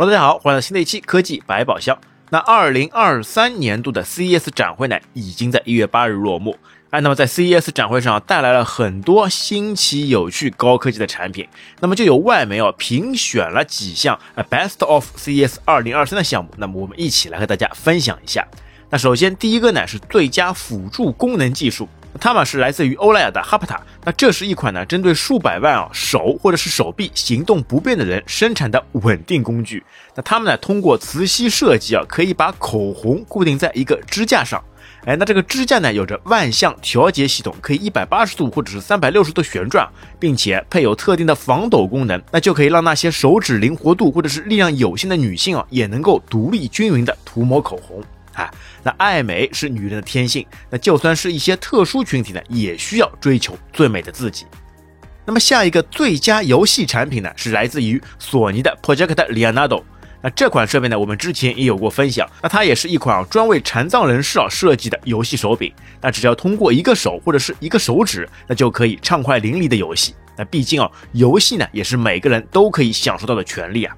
Hello，大家好，欢迎来到新的一期科技百宝箱。那二零二三年度的 CES 展会呢，已经在一月八日落幕。哎，那么在 CES 展会上带来了很多新奇有趣、高科技的产品。那么就有外媒哦评选了几项 Best of CES 二零二三的项目。那么我们一起来和大家分享一下。那首先第一个呢是最佳辅助功能技术。它嘛是来自于欧莱雅的哈帕塔，那这是一款呢针对数百万啊手或者是手臂行动不便的人生产的稳定工具。那它们呢通过磁吸设计啊，可以把口红固定在一个支架上。哎，那这个支架呢有着万向调节系统，可以一百八十度或者是三百六十度旋转，并且配有特定的防抖功能，那就可以让那些手指灵活度或者是力量有限的女性啊，也能够独立均匀的涂抹口红。啊，那爱美是女人的天性，那就算是一些特殊群体呢，也需要追求最美的自己。那么下一个最佳游戏产品呢，是来自于索尼的 Project Leonardo。那这款设备呢，我们之前也有过分享。那它也是一款专为残障人士啊设计的游戏手柄。那只要通过一个手或者是一个手指，那就可以畅快淋漓的游戏。那毕竟啊，游戏呢也是每个人都可以享受到的权利啊。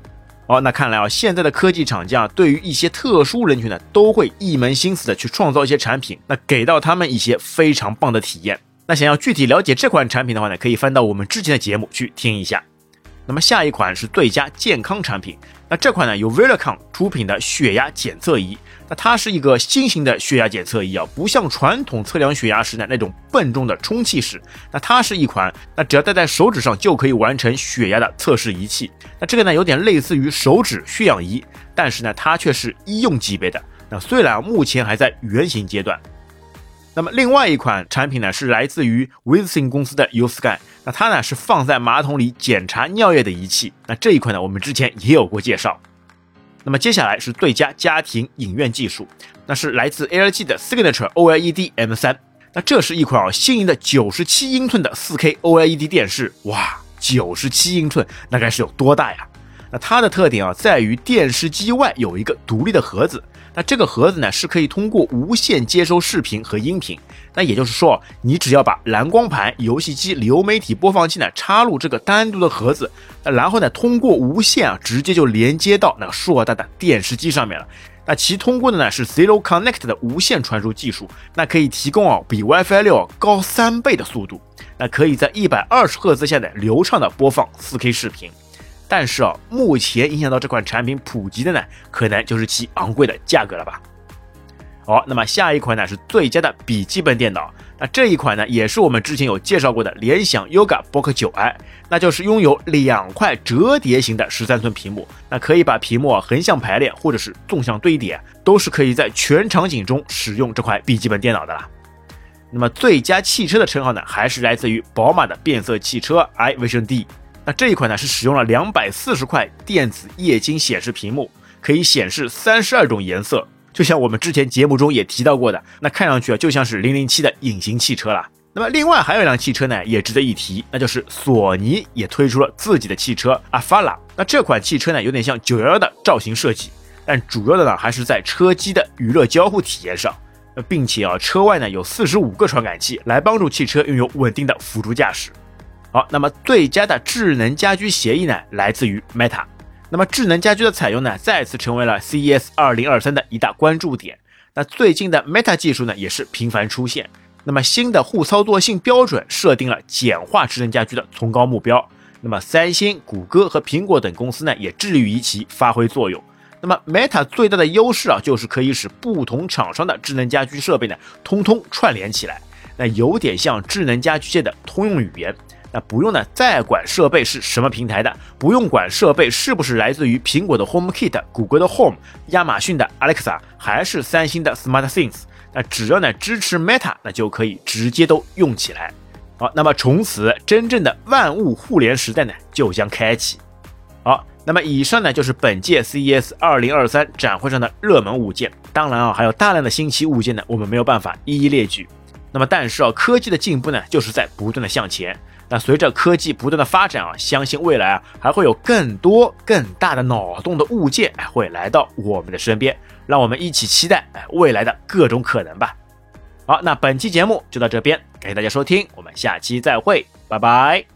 好，那看来啊，现在的科技厂家对于一些特殊人群呢，都会一门心思的去创造一些产品，那给到他们一些非常棒的体验。那想要具体了解这款产品的话呢，可以翻到我们之前的节目去听一下。那么下一款是最佳健康产品，那这款呢由 v e l c o n 出品的血压检测仪，那它是一个新型的血压检测仪啊，不像传统测量血压时的那种笨重的充气式，那它是一款，那只要戴在手指上就可以完成血压的测试仪器。那这个呢有点类似于手指血氧仪，但是呢它却是医用级别的。那虽然目前还在原型阶段。那么另外一款产品呢，是来自于 w i z i n 公司的 UScan，那它呢是放在马桶里检查尿液的仪器。那这一款呢，我们之前也有过介绍。那么接下来是最佳家庭影院技术，那是来自 LG 的 Signature OLED M3。那这是一款啊新颖的九十七英寸的 4K OLED 电视，哇，九十七英寸，那该是有多大呀？那它的特点啊，在于电视机外有一个独立的盒子。那这个盒子呢，是可以通过无线接收视频和音频。那也就是说，你只要把蓝光盘、游戏机、流媒体播放器呢插入这个单独的盒子，那然后呢，通过无线啊，直接就连接到那个硕大的电视机上面了。那其通过的呢是 Zero Connect 的无线传输技术，那可以提供啊比 WiFi 六高三倍的速度。那可以在一百二十赫兹下的流畅的播放 4K 视频。但是啊，目前影响到这款产品普及的呢，可能就是其昂贵的价格了吧。好，那么下一款呢是最佳的笔记本电脑，那这一款呢也是我们之前有介绍过的联想 Yoga Book 9i，那就是拥有两块折叠型的十三寸屏幕，那可以把屏幕横向排列或者是纵向堆叠，都是可以在全场景中使用这块笔记本电脑的啦。那么最佳汽车的称号呢，还是来自于宝马的变色汽车 iVision D。那这一款呢是使用了两百四十块电子液晶显示屏幕，可以显示三十二种颜色，就像我们之前节目中也提到过的，那看上去啊就像是零零七的隐形汽车了。那么另外还有一辆汽车呢也值得一提，那就是索尼也推出了自己的汽车阿法拉。那这款汽车呢有点像九幺幺的造型设计，但主要的呢还是在车机的娱乐交互体验上，并且啊车外呢有四十五个传感器来帮助汽车拥有稳定的辅助驾驶。好，那么最佳的智能家居协议呢，来自于 Meta。那么智能家居的采用呢，再次成为了 CES 2023的一大关注点。那最近的 Meta 技术呢，也是频繁出现。那么新的互操作性标准设定了简化智能家居的崇高目标。那么三星、谷歌和苹果等公司呢，也致力于其发挥作用。那么 Meta 最大的优势啊，就是可以使不同厂商的智能家居设备呢，通通串联起来。那有点像智能家居界的通用语言。那不用呢，再管设备是什么平台的，不用管设备是不是来自于苹果的 Home Kit、谷歌的 Home、亚马逊的 Alexa，还是三星的 Smart Things。那只要呢支持 Meta，那就可以直接都用起来。好，那么从此真正的万物互联时代呢就将开启。好，那么以上呢就是本届 CES 2023展会上的热门物件。当然啊，还有大量的新奇物件呢，我们没有办法一一列举。那么但是啊，科技的进步呢，就是在不断的向前。那随着科技不断的发展啊，相信未来啊还会有更多更大的脑洞的物件会来到我们的身边，让我们一起期待哎未来的各种可能吧。好，那本期节目就到这边，感谢大家收听，我们下期再会，拜拜。